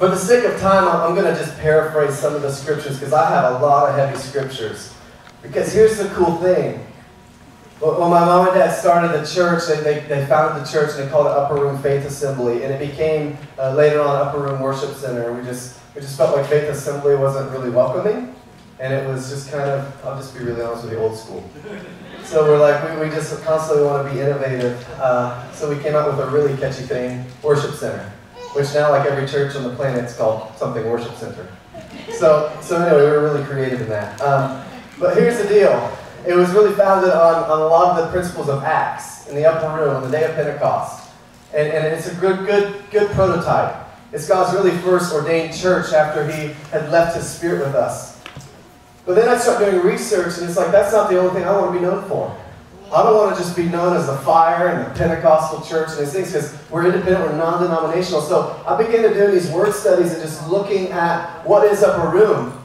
For the sake of time, I'm going to just paraphrase some of the scriptures because I have a lot of heavy scriptures. Because here's the cool thing. When my mom and dad started the church, they, they, they founded the church and they called it Upper Room Faith Assembly. And it became uh, later on Upper Room Worship Center. We just, we just felt like Faith Assembly wasn't really welcoming. And it was just kind of, I'll just be really honest with you, old school. So we're like, we, we just constantly want to be innovative. Uh, so we came out with a really catchy thing, Worship Center, which now, like every church on the planet, is called something Worship Center. So, so anyway, we were really creative in that. Um, but here's the deal. It was really founded on, on a lot of the principles of Acts in the upper room on the day of Pentecost. And, and it's a good, good, good prototype. It's God's really first ordained church after he had left his spirit with us. But then I start doing research, and it's like, that's not the only thing I want to be known for. I don't want to just be known as the fire and the Pentecostal church and these things because we're independent, we're non denominational. So I began to do these word studies and just looking at what is upper room.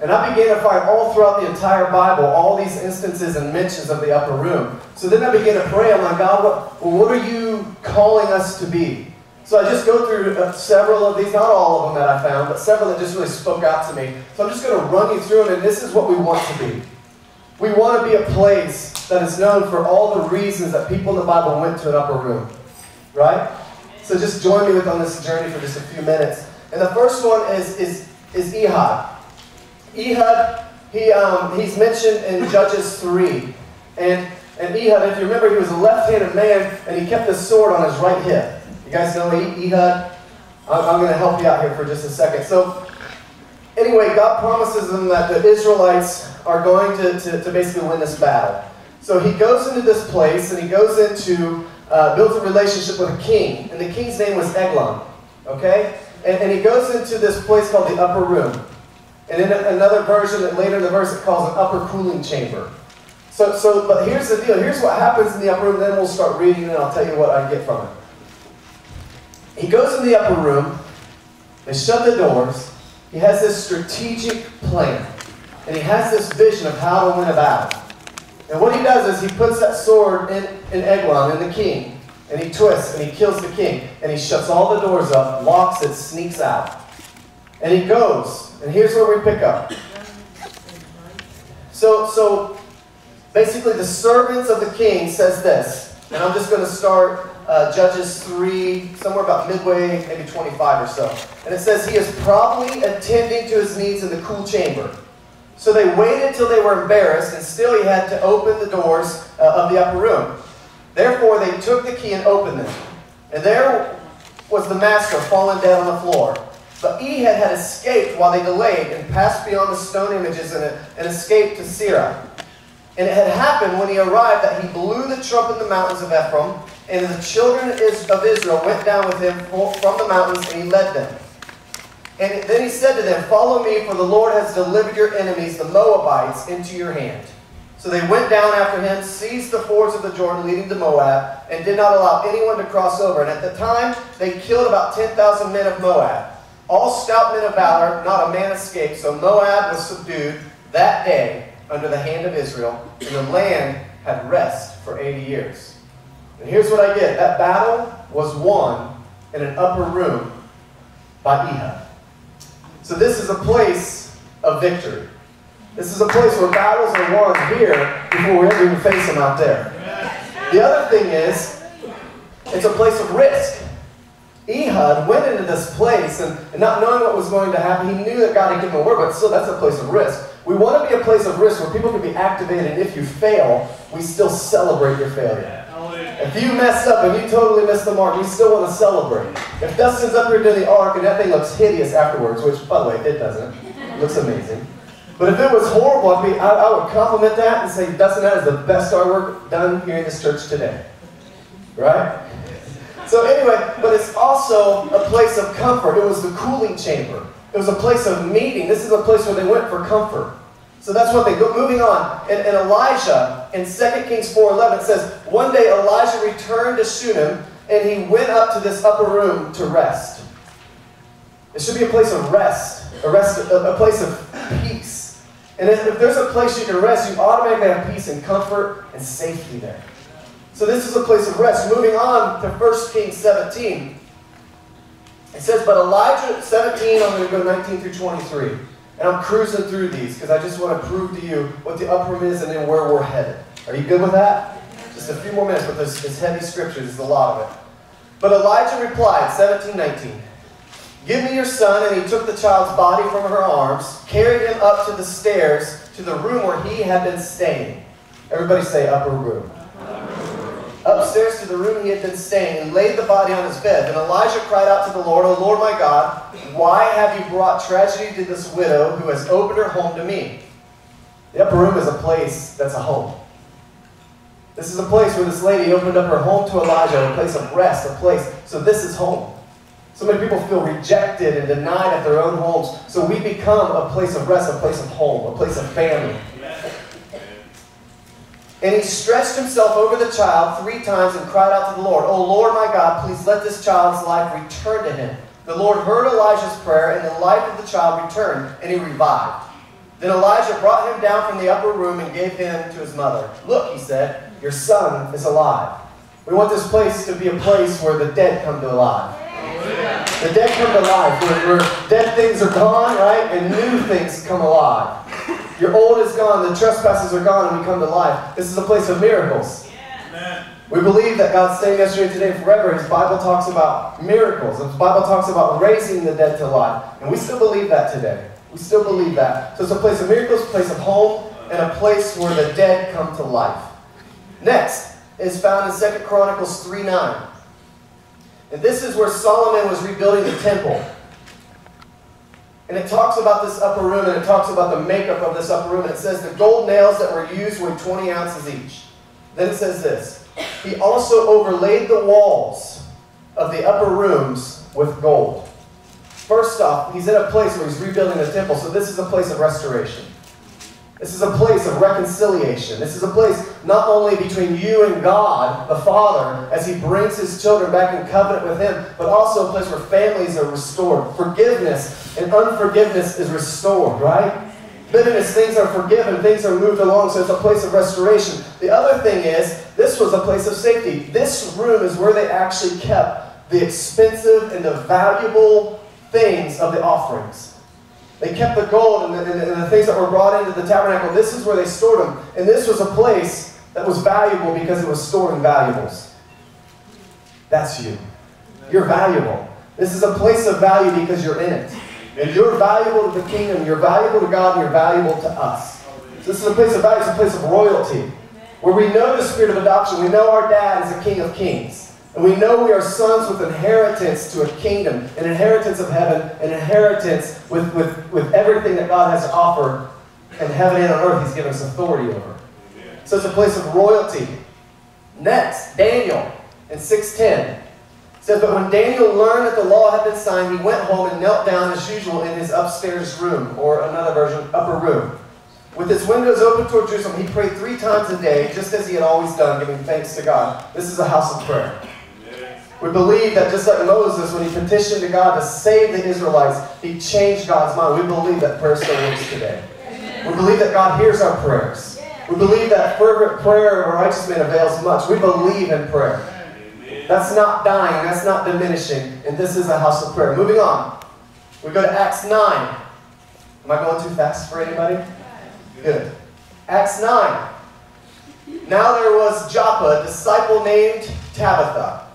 And I began to find all throughout the entire Bible all these instances and mentions of the upper room. So then I began to pray. I'm like, God, what, well, what are you calling us to be? So I just go through uh, several of these, not all of them that I found, but several that just really spoke out to me. So I'm just going to run you through them, and this is what we want to be. We want to be a place that is known for all the reasons that people in the Bible went to an upper room. Right? So just join me with on this journey for just a few minutes. And the first one is, is, is Ehud. Ehud, he, um, he's mentioned in Judges 3. And, and Ehud, if you remember, he was a left-handed man, and he kept his sword on his right hip. You guys know Ehud? I'm, I'm going to help you out here for just a second. So, anyway, God promises them that the Israelites are going to, to, to basically win this battle. So he goes into this place, and he goes into, uh, builds a relationship with a king. And the king's name was Eglon. Okay? And, and he goes into this place called the upper room. And in another version, later in the verse, it calls an upper cooling chamber. So, so, but here's the deal. Here's what happens in the upper room. Then we'll start reading, and I'll tell you what I get from it. He goes in the upper room. They shut the doors. He has this strategic plan, and he has this vision of how to win a battle. And what he does is he puts that sword in, in Eglon, in the king, and he twists and he kills the king, and he shuts all the doors up, locks it, sneaks out. And he goes, and here's where we pick up. So, so basically, the servants of the king says this, and I'm just going to start uh, Judges 3, somewhere about midway, maybe 25 or so. And it says, He is probably attending to his needs in the cool chamber. So they waited till they were embarrassed, and still he had to open the doors uh, of the upper room. Therefore, they took the key and opened them. And there was the master fallen dead on the floor. But Ehud had escaped while they delayed and passed beyond the stone images and, escaped to Seirah. And it had happened when he arrived that he blew the trumpet in the mountains of Ephraim, and the children of Israel went down with him from the mountains, and he led them. And then he said to them, Follow me, for the Lord has delivered your enemies, the Moabites, into your hand. So they went down after him, seized the fords of the Jordan leading to Moab, and did not allow anyone to cross over. And at the time, they killed about 10,000 men of Moab. All stout men of valor, not a man escaped. So Moab was subdued that day under the hand of Israel, and the land had rest for 80 years. And here's what I get that battle was won in an upper room by Ehud. So this is a place of victory. This is a place where battles are won here before we ever even face them out there. The other thing is, it's a place of risk. Ehud went into this place and, and, not knowing what was going to happen, he knew that God had given him a word, but still that's a place of risk. We want to be a place of risk where people can be activated, and if you fail, we still celebrate your failure. If you mess up and you totally miss the mark, we still want to celebrate. If Dustin's up here doing the ark and that thing looks hideous afterwards, which, by the way, it doesn't, it looks amazing. But if it was horrible, I, mean, I, I would compliment that and say, Dustin, that is the best artwork done here in this church today. Right? So anyway, but it's also a place of comfort. It was the cooling chamber. It was a place of meeting. This is a place where they went for comfort. So that's one thing. Go, moving on. And, and Elijah, in 2 Kings 4.11, it says, One day Elijah returned to Shunem, and he went up to this upper room to rest. It should be a place of rest, a, rest, a, a place of peace. And if, if there's a place you can rest, you automatically have peace and comfort and safety there. So this is a place of rest. Moving on to 1 Kings 17. It says, but Elijah, 17, I'm going to go 19 through 23. And I'm cruising through these because I just want to prove to you what the upper room is and then where we're headed. Are you good with that? Just a few more minutes, but there's, it's heavy scripture. There's a lot of it. But Elijah replied, 17, 19. Give me your son. And he took the child's body from her arms, carried him up to the stairs to the room where he had been staying. Everybody say upper room. Upstairs to the room he had been staying, and laid the body on his bed. Then Elijah cried out to the Lord, O Lord my God, why have you brought tragedy to this widow who has opened her home to me? The upper room is a place that's a home. This is a place where this lady opened up her home to Elijah, a place of rest, a place. So this is home. So many people feel rejected and denied at their own homes. So we become a place of rest, a place of home, a place of family. And he stretched himself over the child three times and cried out to the Lord, O Lord my God, please let this child's life return to him. The Lord heard Elijah's prayer, and the life of the child returned, and he revived. Then Elijah brought him down from the upper room and gave him to his mother. Look, he said, your son is alive. We want this place to be a place where the dead come to life. The dead come to life, where, where dead things are gone, right, and new things come alive. Your old is gone, the trespasses are gone, and we come to life. This is a place of miracles. We believe that God's staying yesterday, today, and forever. His Bible talks about miracles. His Bible talks about raising the dead to life. And we still believe that today. We still believe that. So it's a place of miracles, a place of home, and a place where the dead come to life. Next is found in 2 Chronicles 3 9. And this is where Solomon was rebuilding the temple. And it talks about this upper room and it talks about the makeup of this upper room. It says the gold nails that were used were 20 ounces each. Then it says this He also overlaid the walls of the upper rooms with gold. First off, he's in a place where he's rebuilding the temple, so this is a place of restoration. This is a place of reconciliation. This is a place not only between you and God, the Father, as He brings His children back in covenant with Him, but also a place where families are restored. Forgiveness and unforgiveness is restored, right? Bitterness, things are forgiven, things are moved along, so it's a place of restoration. The other thing is, this was a place of safety. This room is where they actually kept the expensive and the valuable things of the offerings. They kept the gold and the, and the, things that were brought into the tabernacle. This is where they stored them. And this was a place that was valuable because it was storing valuables. That's you. You're valuable. This is a place of value because you're in it. And you're valuable to the kingdom. You're valuable to God and you're valuable to us. So this is a place of value. It's a place of royalty. Where we know the spirit of adoption. We know our dad is the king of kings. And we know we are sons with inheritance to a kingdom, an inheritance of heaven, an inheritance with, with, with everything that God has to offer in heaven and on earth, He's given us authority over. So it's a place of royalty. Next, Daniel in 610 says, But when Daniel learned that the law had been signed, he went home and knelt down as usual in his upstairs room, or another version, upper room. With his windows open toward Jerusalem, he prayed three times a day, just as he had always done, giving thanks to God. This is a house of prayer. We believe that just like Moses, when he petitioned to God to save the Israelites, he changed God's mind. We believe that prayer still works today. We believe that God hears our prayers. We believe that fervent prayer of a righteous man avails much. We believe in prayer. That's not dying. That's not diminishing. And this is a house of prayer. Moving on. We go to Acts 9. Am I going too fast for anybody? Good. Acts 9. Now there was Joppa, a disciple named Tabitha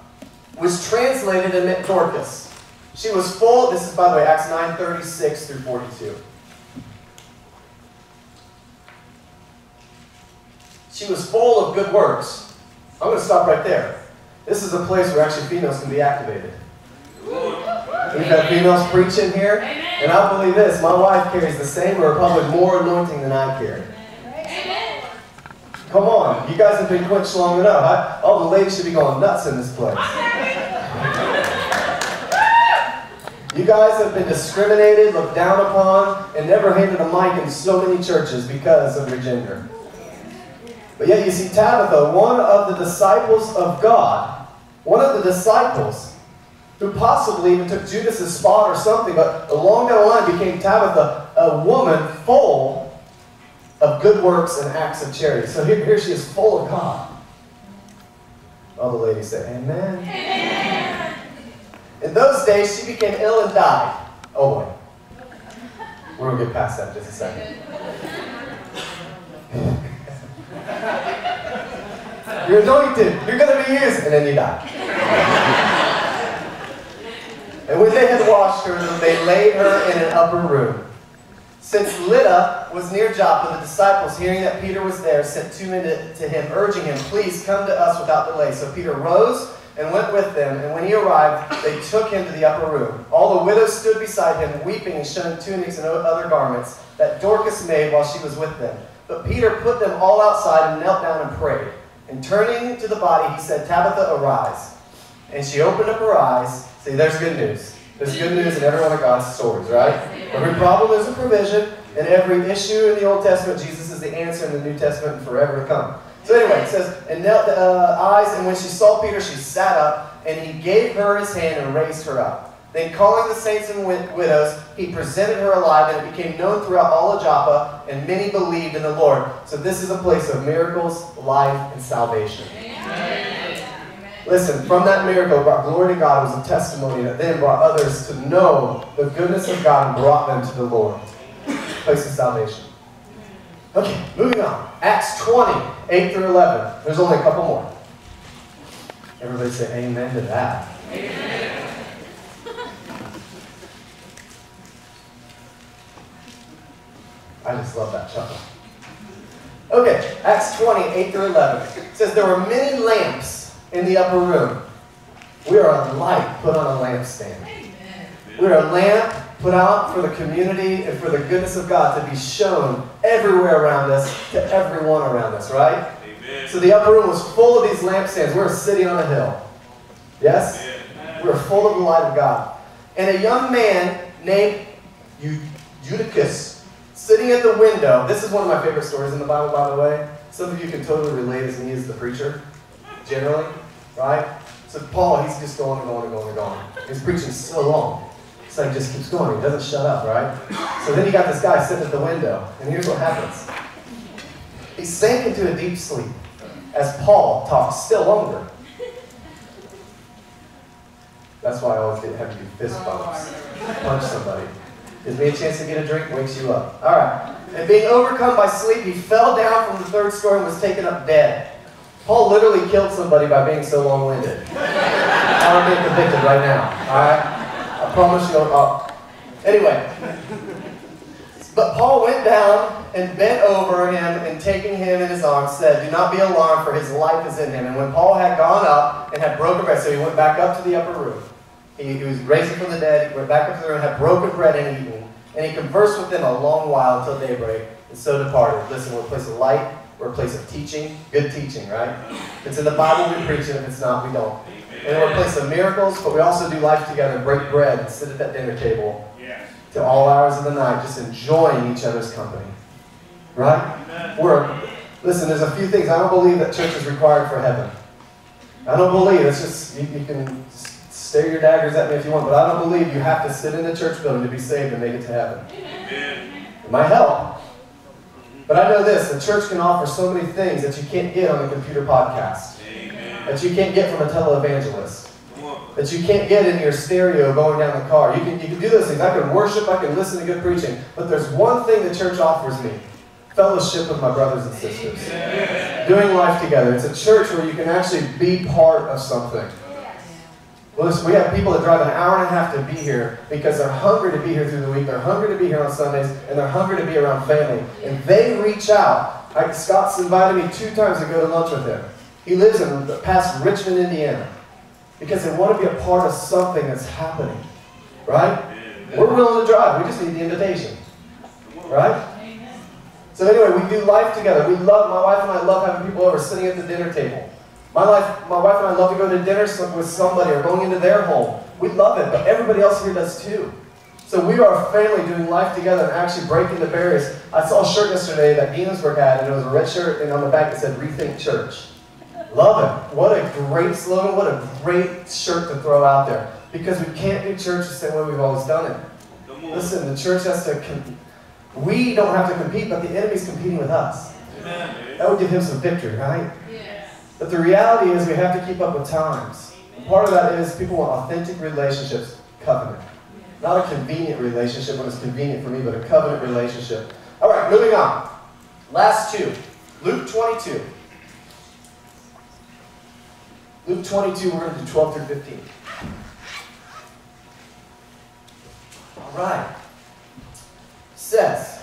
was translated and meant Dorcas. She was full, this is by the way, Acts 9 36 through 42. She was full of good works. I'm going to stop right there. This is a place where actually females can be activated. We've got females preaching here. And I believe this my wife carries the same or probably more anointing than I carry. Come on, you guys have been quenched long enough. I, all the ladies should be going nuts in this place. You guys have been discriminated, looked down upon, and never handed a mic in so many churches because of your gender. But yet you see Tabitha, one of the disciples of God, one of the disciples, who possibly even took Judas's spot or something, but along that line became Tabitha, a woman full of good works and acts of charity. So here, here she is full of God. All the ladies say, Amen. Amen. In those days, she became ill and died. Oh boy. We're going to get past that just a second. You're anointed. You're going to be used. And then you die. and when they had washed her, they laid her in an upper room. Since Lydda was near Joppa, the disciples, hearing that Peter was there, sent two men to him, urging him, Please come to us without delay. So Peter rose and went with them, and when he arrived, they took him to the upper room. All the widows stood beside him, weeping and showing tunics and other garments that Dorcas made while she was with them. But Peter put them all outside and knelt down and prayed. And turning to the body, he said, Tabitha, arise. And she opened up her eyes. See, there's good news. There's good news in every one of God's stories, right? Every problem is a provision, and every issue in the Old Testament, Jesus is the answer in the New Testament and forever to come. So anyway, it says, and knelt uh, eyes, and when she saw Peter, she sat up, and he gave her his hand and raised her up. Then calling the saints and widows, he presented her alive, and it became known throughout all of Joppa, and many believed in the Lord. So this is a place of miracles, life, and salvation. Amen. Listen, from that miracle brought glory to God was a testimony that then brought others to know the goodness of God and brought them to the Lord. Place of salvation. Okay, moving on. Acts 20, 8 through 11. There's only a couple more. Everybody say amen to that. Amen. I just love that chuckle. Okay, Acts 20, 8 through 11. It says, There were many lamps in the upper room. We are a light put on a lampstand. We are a lamp put out for the community and for the goodness of God to be shown everywhere around us, to everyone around us, right? Amen. So the upper room was full of these lampstands. We are sitting on a hill. Yes? We are full of the light of God. And a young man named Eutychus sitting at the window. This is one of my favorite stories in the Bible, by the way. Some of you can totally relate as me as the preacher, generally, right? So Paul, he's just going and going and going and going. He's preaching so long. It's like just keeps going. He doesn't shut up, right? So then you got this guy sitting at the window, and here's what happens. He sank into a deep sleep as Paul talks still longer. That's why I always get, have to do fist oh, bumps. Punch somebody. Gives me a chance to get a drink, wakes you up. All right. And being overcome by sleep, he fell down from the third story and was taken up dead. Paul literally killed somebody by being so long-winded. I'm being convicted right now. All right. I promise you. Uh, anyway. But Paul went down and bent over him and taking him in his arms said, Do not be alarmed, for his life is in him. And when Paul had gone up and had broken bread, so he went back up to the upper room. He, he was raised from the dead. He went back up to the room, had broken bread and eaten. And he conversed with them a long while until daybreak, and so departed. Listen, we're a place of light. We're a place of teaching. Good teaching, right? It's in the Bible, we preach it. If it's not, we don't. And we're a place of miracles, but we also do life together, break bread, and sit at that dinner table to all hours of the night, just enjoying each other's company. Right? We're, listen, there's a few things. I don't believe that church is required for heaven. I don't believe it's just, you, you can Stare your daggers at me if you want, but I don't believe you have to sit in a church building to be saved and make it to heaven. Amen. It might help. But I know this, the church can offer so many things that you can't get on a computer podcast. That you can't get from a televangelist. That you can't get in your stereo going down the car. You can, you can do those things. I can worship, I can listen to good preaching. But there's one thing the church offers me. Fellowship with my brothers and sisters. Doing life together. It's a church where you can actually be part of something. Well, listen, we have people that drive an hour and a half to be here because they're hungry to be here through the week. They're hungry to be here on Sundays, and they're hungry to be around family. And they reach out. I, Scott's invited me two times to go to lunch with him. He lives in past Richmond, Indiana, because they want to be a part of something that's happening. Right? We're willing to drive. We just need the invitation. Right? So anyway, we do life together. We love, my wife and I love having people over sitting at the dinner table. My, life, my wife and I love to go to dinner with somebody or going into their home. We love it, but everybody else here does too. So we are a family doing life together and actually breaking the barriers. I saw a shirt yesterday that Gainsburg had, and it was a red shirt, and on the back it said Rethink Church. Love it. What a great slogan. What a great shirt to throw out there. Because we can't do church the same way we've always done it. Listen, the church has to, com- we don't have to compete, but the enemy's competing with us. Amen. That would give him some victory, right? But the reality is we have to keep up with times. And part of that is people want authentic relationships. covenant. Not a convenient relationship when it's convenient for me, but a covenant relationship. All right, moving on. Last two. Luke 22. Luke 22, we're going to do 12 through 15. All right. Says,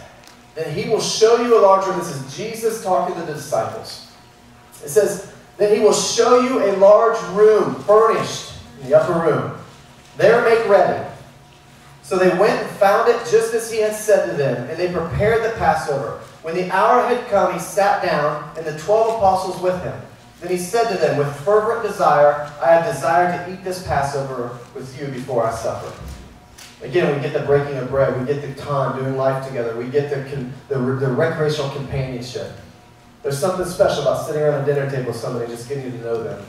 then he will show you a large room. This is Jesus talking to the disciples. It says, then he will show you a large room furnished in the upper room. There make ready. So they went and found it just as he had said to them, and they prepared the Passover. When the hour had come, he sat down, and the twelve apostles with him. Then he said to them, With fervent desire, I have desired to eat this Passover with you before I suffer. Again, we get the breaking of bread. We get the time doing life together. We get the, the, the recreational companionship. There's something special about sitting around a dinner table with somebody just getting to know them.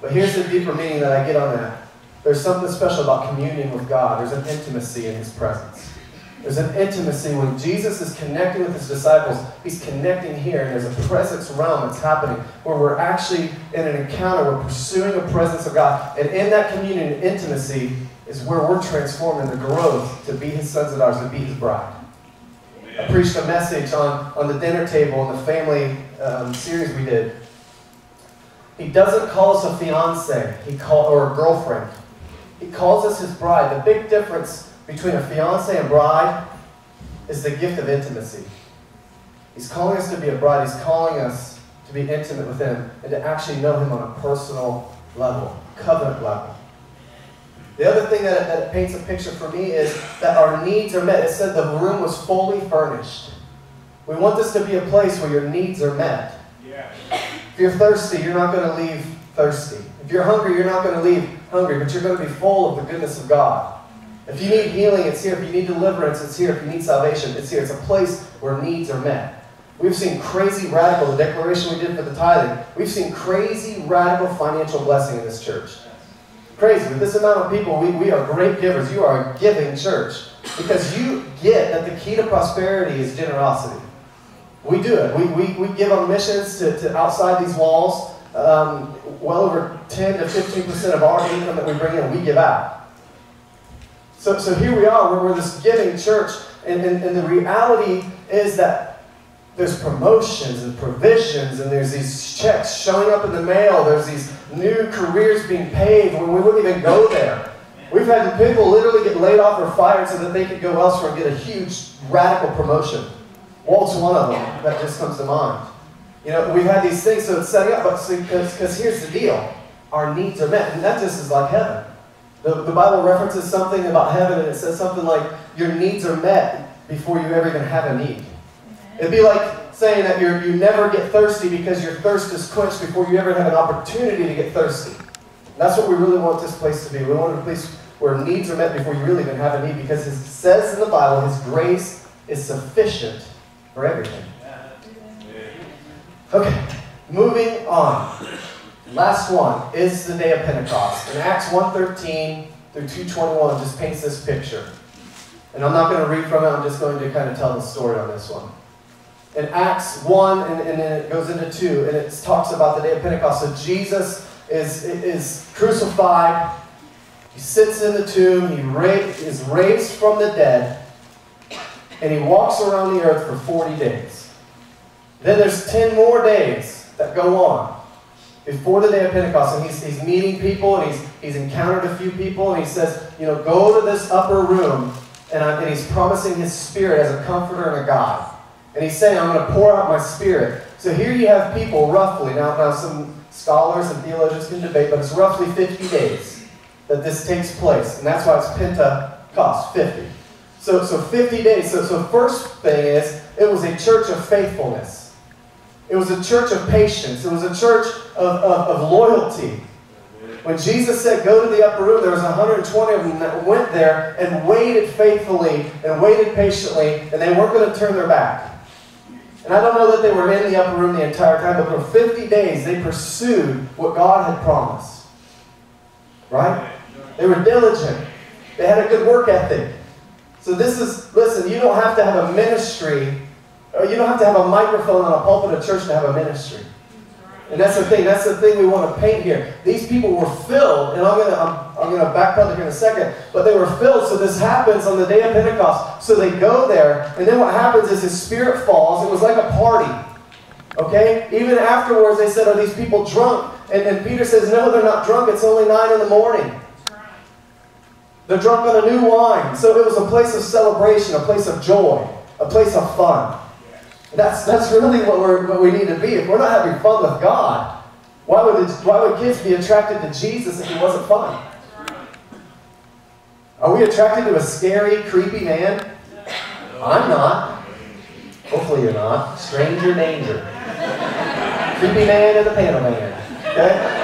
But here's the deeper meaning that I get on that. There's something special about communion with God. There's an intimacy in His presence. There's an intimacy when Jesus is connecting with His disciples. He's connecting here, and there's a presence realm that's happening where we're actually in an encounter. We're pursuing a presence of God. And in that communion and intimacy is where we're transforming the growth to be His sons and daughters, to be His bride. I preached a message on, on the dinner table in the family um, series we did. He doesn't call us a fiance, he call, or a girlfriend. He calls us his bride. The big difference between a fiance and bride is the gift of intimacy. He's calling us to be a bride. He's calling us to be intimate with him and to actually know him on a personal level, covenant level. The other thing that, that paints a picture for me is that our needs are met. It said the room was fully furnished. We want this to be a place where your needs are met. Yeah. If you're thirsty, you're not going to leave thirsty. If you're hungry, you're not going to leave hungry, but you're going to be full of the goodness of God. If you need healing, it's here. If you need deliverance, it's here. If you need salvation, it's here. It's a place where needs are met. We've seen crazy radical, the declaration we did for the tithing, we've seen crazy radical financial blessing in this church. Crazy. With this amount of people, we, we are great givers. You are a giving church because you get that the key to prosperity is generosity. We do it. We, we, we give on missions to, to outside these walls um, well over 10 to 15% of our income that we bring in, we give out. So, so here we are, we're, we're this giving church, and, and, and the reality is that there's promotions and provisions, and there's these checks showing up in the mail, there's these new careers being paved when we wouldn't even go there. We've had people literally get laid off or fired so that they could go elsewhere and get a huge radical promotion. Walt's one of them that just comes to mind. You know, we've had these things, so it's setting up, but because here's the deal our needs are met, and that just is like heaven. The, the Bible references something about heaven, and it says something like your needs are met before you ever even have a need. It'd be like saying that you you never get thirsty because your thirst is quenched before you ever have an opportunity to get thirsty. And that's what we really want this place to be. We want a place where needs are met before you really even have a need because it says in the Bible, His grace is sufficient for everything. Okay, moving on. Last one is the day of Pentecost. And Acts 1.13 through 2.21 just paints this picture. And I'm not going to read from it, I'm just going to kind of tell the story on this one. In Acts 1, and, and then it goes into 2, and it talks about the day of Pentecost. So Jesus is, is crucified, he sits in the tomb, he ra- is raised from the dead, and he walks around the earth for 40 days. Then there's 10 more days that go on before the day of Pentecost. And he's, he's meeting people and he's, he's encountered a few people. And he says, you know, go to this upper room. And, I, and he's promising his spirit as a comforter and a guide. And he's saying, I'm going to pour out my spirit. So here you have people roughly, now, now some scholars and theologians can debate, but it's roughly 50 days that this takes place. And that's why it's Pentecost, 50. So, so 50 days. So, so first thing is, it was a church of faithfulness. It was a church of patience. It was a church of, of, of loyalty. When Jesus said, go to the upper room, there was 120 of them that went there and waited faithfully and waited patiently, and they weren't going to turn their back. And I don't know that they were in the upper room the entire time, but for 50 days they pursued what God had promised. Right? They were diligent. They had a good work ethic. So this is, listen, you don't have to have a ministry you don't have to have a microphone on a pulpit of church to have a ministry. And that's the thing. That's the thing we want to paint here. These people were filled, and I'm gonna. I'm, I'm going to backpedal here in a second. But they were filled, so this happens on the day of Pentecost. So they go there, and then what happens is his spirit falls. It was like a party. Okay? Even afterwards, they said, Are these people drunk? And, and Peter says, No, they're not drunk. It's only 9 in the morning. They're drunk on a new wine. So it was a place of celebration, a place of joy, a place of fun. That's, that's really what, we're, what we need to be. If we're not having fun with God, why would, it, why would kids be attracted to Jesus if he wasn't fun? Are we attracted to a scary, creepy man? I'm not. Hopefully you're not. Stranger danger. creepy man and the panel man. Okay?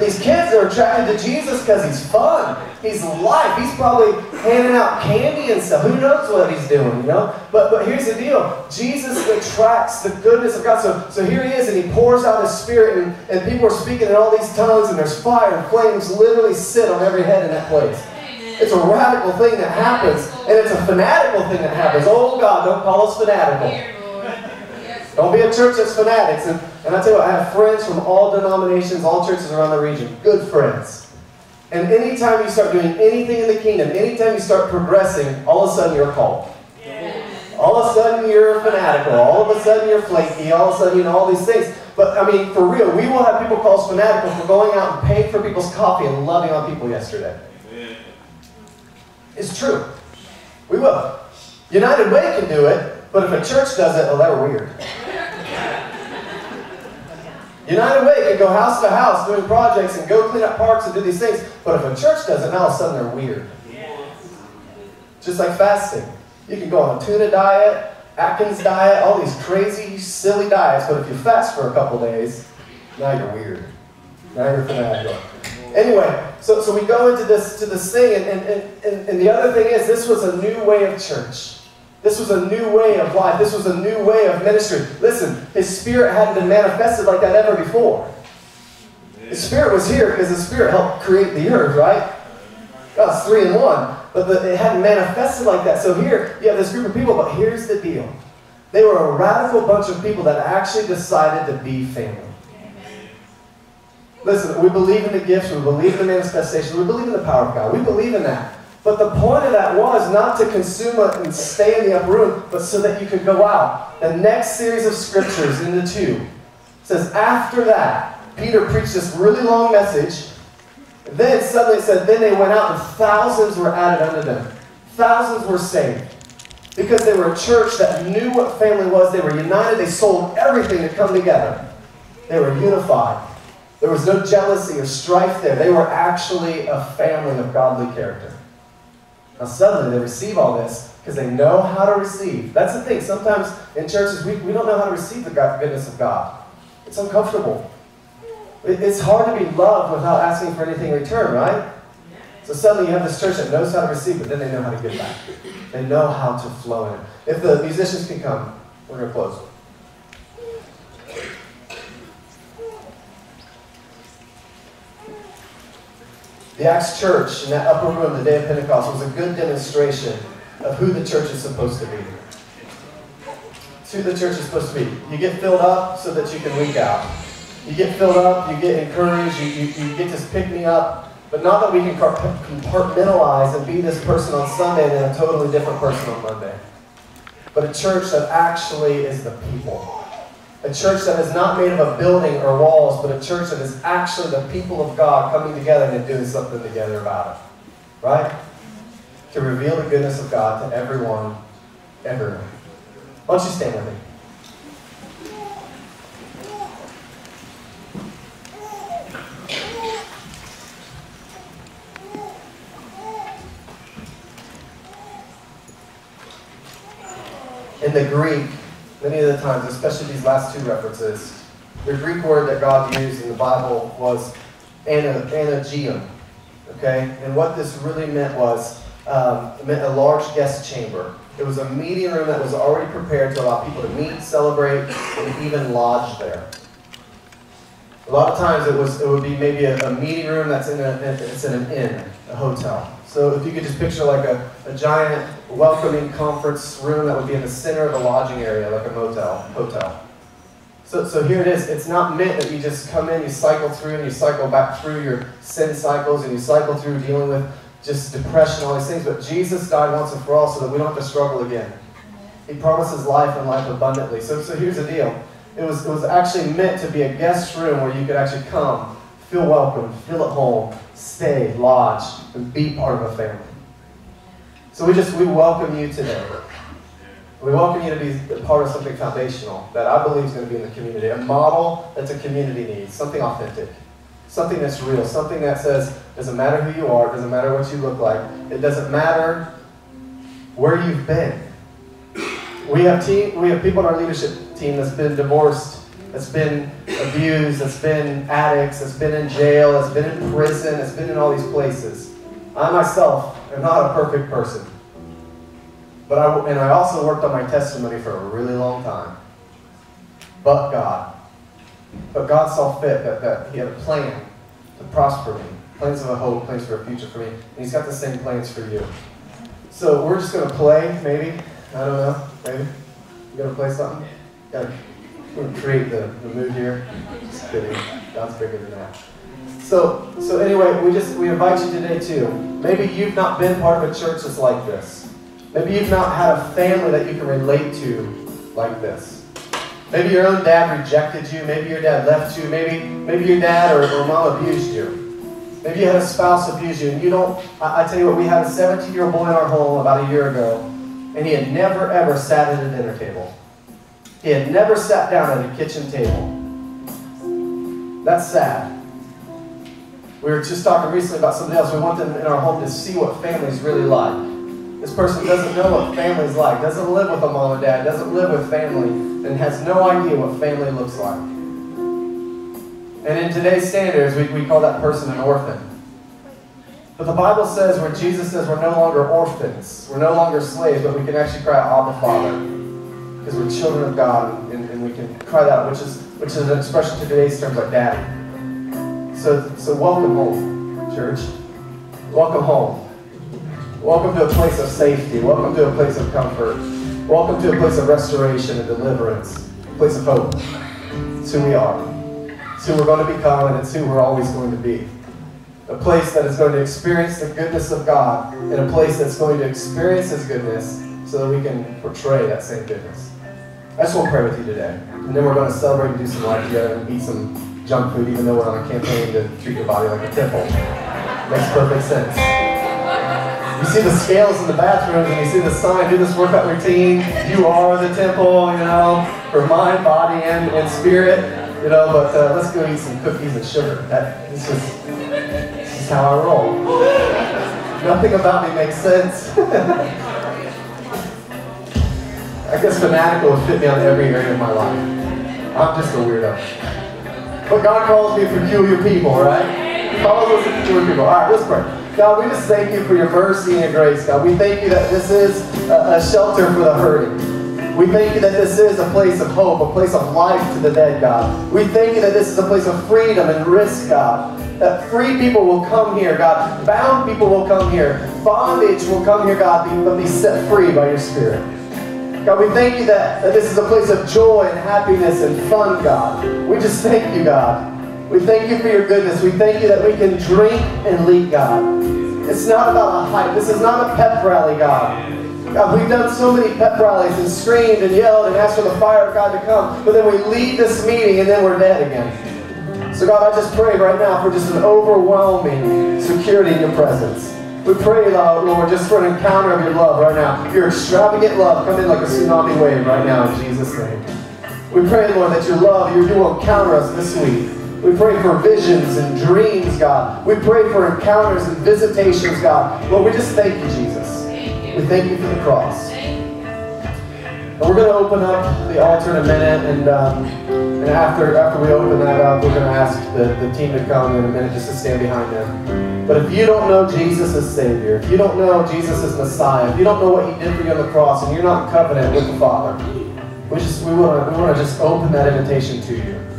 These kids are attracted to Jesus because he's fun. He's life. He's probably handing out candy and stuff. Who knows what he's doing, you know? But but here's the deal. Jesus attracts the goodness of God. So, so here he is, and he pours out his spirit, and, and people are speaking in all these tongues, and there's fire and flames literally sit on every head in that place. It's a radical thing that happens, and it's a fanatical thing that happens. Oh God, don't call us fanatical. Don't be a church that's fanatics. And, and I tell you what, I have friends from all denominations, all churches around the region. Good friends. And anytime you start doing anything in the kingdom, anytime you start progressing, all of a sudden you're called. All of a sudden you're fanatical. All of a sudden you're flaky. All of a sudden, you know, all these things. But I mean, for real, we will have people call us fanatical for going out and paying for people's coffee and loving on people yesterday. It's true. We will. United Way can do it, but if a church does it, oh, they're weird. United Way can go house to house doing projects and go clean up parks and do these things, but if a church does it, now all of a sudden they're weird. Just like fasting. You can go on a tuna diet, Atkins diet, all these crazy, silly diets, but if you fast for a couple days, now you're weird. Now you're fanatical. Anyway, so, so we go into this to this thing, and, and, and, and the other thing is this was a new way of church. This was a new way of life. This was a new way of ministry. Listen, his spirit hadn't been manifested like that ever before. His spirit was here because his spirit helped create the earth, right? God's three in one. But the, it hadn't manifested like that. So here you have this group of people, but here's the deal. They were a radical bunch of people that actually decided to be family. Listen, we believe in the gifts, we believe in the manifestation, we believe in the power of God. We believe in that. But the point of that was not to consume it and stay in the upper room, but so that you could go out. The next series of scriptures in the two says, after that, Peter preached this really long message. Then suddenly said, then they went out and thousands were added unto them. Thousands were saved. Because they were a church that knew what family was. They were united. They sold everything to come together. They were unified. There was no jealousy or strife there. They were actually a family of godly character. Now, suddenly they receive all this because they know how to receive. That's the thing. Sometimes in churches, we, we don't know how to receive the goodness of God. It's uncomfortable. It, it's hard to be loved without asking for anything in return, right? So suddenly you have this church that knows how to receive, but then they know how to give back. They know how to flow in. If the musicians can come, we're going to close. The Acts church in that upper room the day of Pentecost was a good demonstration of who the church is supposed to be. It's who the church is supposed to be. You get filled up so that you can leak out. You get filled up, you get encouraged, you, you, you get this pick me up, but not that we can compartmentalize and be this person on Sunday and then a totally different person on Monday. But a church that actually is the people a church that is not made of a building or walls, but a church that is actually the people of God coming together and doing something together about it. Right? To reveal the goodness of God to everyone, everywhere. Why don't you stand with me? In the Greek, many of the times, especially these last two references, the Greek word that God used in the Bible was anageum. Okay? And what this really meant was um, it meant a large guest chamber. It was a meeting room that was already prepared to allow people to meet, celebrate, and even lodge there. A lot of times it was it would be maybe a, a meeting room that's in a it's in an inn, a hotel. So if you could just picture like a, a giant welcoming conference room that would be in the center of the lodging area, like a motel, hotel. So, so here it is. It's not meant that you just come in, you cycle through, and you cycle back through your sin cycles, and you cycle through dealing with just depression, all these things. But Jesus died once and for all so that we don't have to struggle again. He promises life and life abundantly. So, so here's the deal. It was, it was actually meant to be a guest room where you could actually come, feel welcome, feel at home, stay, lodge, and be part of a family. So we just we welcome you today. We welcome you to be a part of something foundational that I believe is going to be in the community. A model that's a community needs, something authentic, something that's real, something that says, doesn't matter who you are, doesn't matter what you look like, it doesn't matter where you've been. We have team, we have people on our leadership team that's been divorced, that's been abused, that's been addicts, that's been in jail, that's been in prison, that's been in all these places. I myself am not a perfect person. But I, and I also worked on my testimony for a really long time. But God. But God saw fit that, that He had a plan to prosper me. Plans of a hope, plans for a future for me. And He's got the same plans for you. So we're just going to play, maybe. I don't know. Maybe. You going to play something? We're going to create the, the mood here. Just kidding. God's bigger than that. So, so anyway, we just we invite you today too. Maybe you've not been part of a church that's like this. Maybe you've not had a family that you can relate to like this. Maybe your own dad rejected you. Maybe your dad left you. Maybe, maybe your dad or, or mom abused you. Maybe you had a spouse abuse you. And you don't, I, I tell you what, we had a 17 year old boy in our home about a year ago, and he had never ever sat at a dinner table. He had never sat down at a kitchen table. That's sad. We were just talking recently about something else. We want them in our home to see what families really like. This person doesn't know what family's like, doesn't live with a mom and dad, doesn't live with family, and has no idea what family looks like. And in today's standards, we, we call that person an orphan. But the Bible says, where Jesus says we're no longer orphans, we're no longer slaves, but we can actually cry out, Abba Father, because we're children of God, and, and we can cry that, which is which is an expression to today's terms like daddy. So, so welcome home, church. Welcome home. Welcome to a place of safety. Welcome to a place of comfort. Welcome to a place of restoration and deliverance, a place of hope. It's who we are. It's who we're going to become, and it's who we're always going to be. A place that is going to experience the goodness of God, and a place that's going to experience His goodness so that we can portray that same goodness. I just want to pray with you today. And then we're going to celebrate and do some life together and eat some junk food, even though we're on a campaign to treat your body like a temple. Makes perfect sense. You see the scales in the bathrooms and you see the sign, do this workout routine. You are the temple, you know, for mind, body, and, and spirit. You know, but uh, let's go eat some cookies and sugar. That, this, is, this is how I roll. Nothing about me makes sense. I guess fanatical would fit me on every area of my life. I'm just a weirdo. But God calls me peculiar people, right? He calls us peculiar people. All right, let's pray. God, we just thank you for your mercy and grace, God. We thank you that this is a, a shelter for the hurting. We thank you that this is a place of hope, a place of life to the dead, God. We thank you that this is a place of freedom and risk, God. That free people will come here, God. Bound people will come here. Bondage will come here, God, but be set free by your Spirit. God, we thank you that, that this is a place of joy and happiness and fun, God. We just thank you, God. We thank you for your goodness. We thank you that we can drink and lead, God. It's not about a hype. This is not a pep rally, God. God, we've done so many pep rallies and screamed and yelled and asked for the fire of God to come, but then we leave this meeting and then we're dead again. So God, I just pray right now for just an overwhelming security in your presence. We pray, Lord, just for an encounter of your love right now. Your extravagant love come in like a tsunami wave right now in Jesus' name. We pray, Lord, that your love, you will encounter us this week. We pray for visions and dreams, God. We pray for encounters and visitations, God. Lord, we just thank you, Jesus. We thank you for the cross. And we're going to open up the altar in a minute, and, um, and after, after we open that up, we're going to ask the, the team to come in a minute just to stand behind them. But if you don't know Jesus as Savior, if you don't know Jesus as Messiah, if you don't know what He did for you on the cross, and you're not in covenant with the Father, we just we want to we want to just open that invitation to you.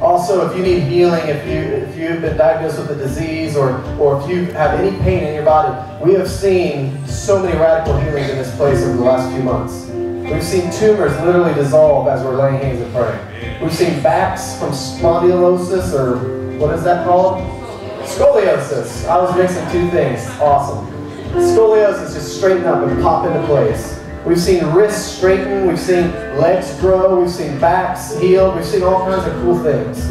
Also, if you need healing, if you if you've been diagnosed with a disease or or if you have any pain in your body, we have seen so many radical healings in this place over the last few months. We've seen tumors literally dissolve as we're laying hands and praying. We've seen backs from spondylosis, or what is that called? Scoliosis. I was mixing two things. Awesome. Scoliosis just straighten up and pop into place. We've seen wrists straighten, we've seen legs grow, we've seen backs heal. we've seen all kinds of cool things.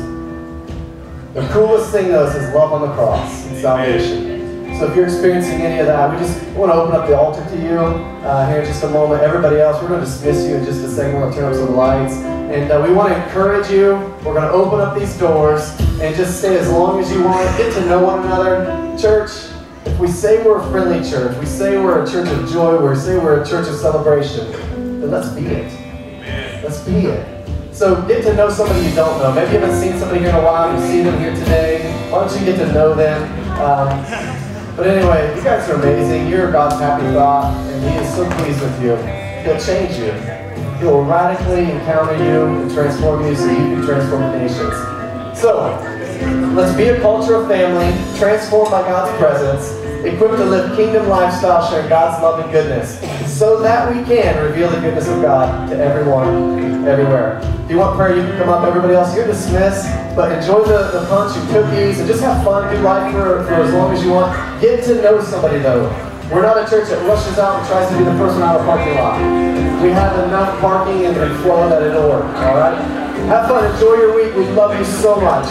The coolest thing, though, is love on the cross and salvation. So if you're experiencing any of that, we just want to open up the altar to you uh, here in just a moment. Everybody else, we're going to dismiss you in just a second. We're going to turn up some lights. And uh, we want to encourage you. We're going to open up these doors and just stay as long as you want. Get to know one another. Church, we say we're a friendly church, we say we're a church of joy, we say we're a church of celebration, then let's be it. Let's be it. So get to know somebody you don't know. Maybe you haven't seen somebody here in a while. You see them here today. Why don't you get to know them? Um, but anyway, you guys are amazing. You're God's happy thought, and He is so pleased with you. He'll change you. He will radically encounter you and transform you so you can transform the nations. So, let's be a culture of family, transformed by God's presence, equipped to live kingdom lifestyle, sharing God's love and goodness, so that we can reveal the goodness of God to everyone, everywhere. If you want prayer, you can come up. Everybody else, you're dismissed. But enjoy the, the punch and cookies and just have fun. Do life for, for as long as you want. Get to know somebody, though. We're not a church that rushes out and tries to be the person out of the parking lot. We have enough parking and, and flow that it'll work, all right? Have fun. Enjoy your week. We love you so much.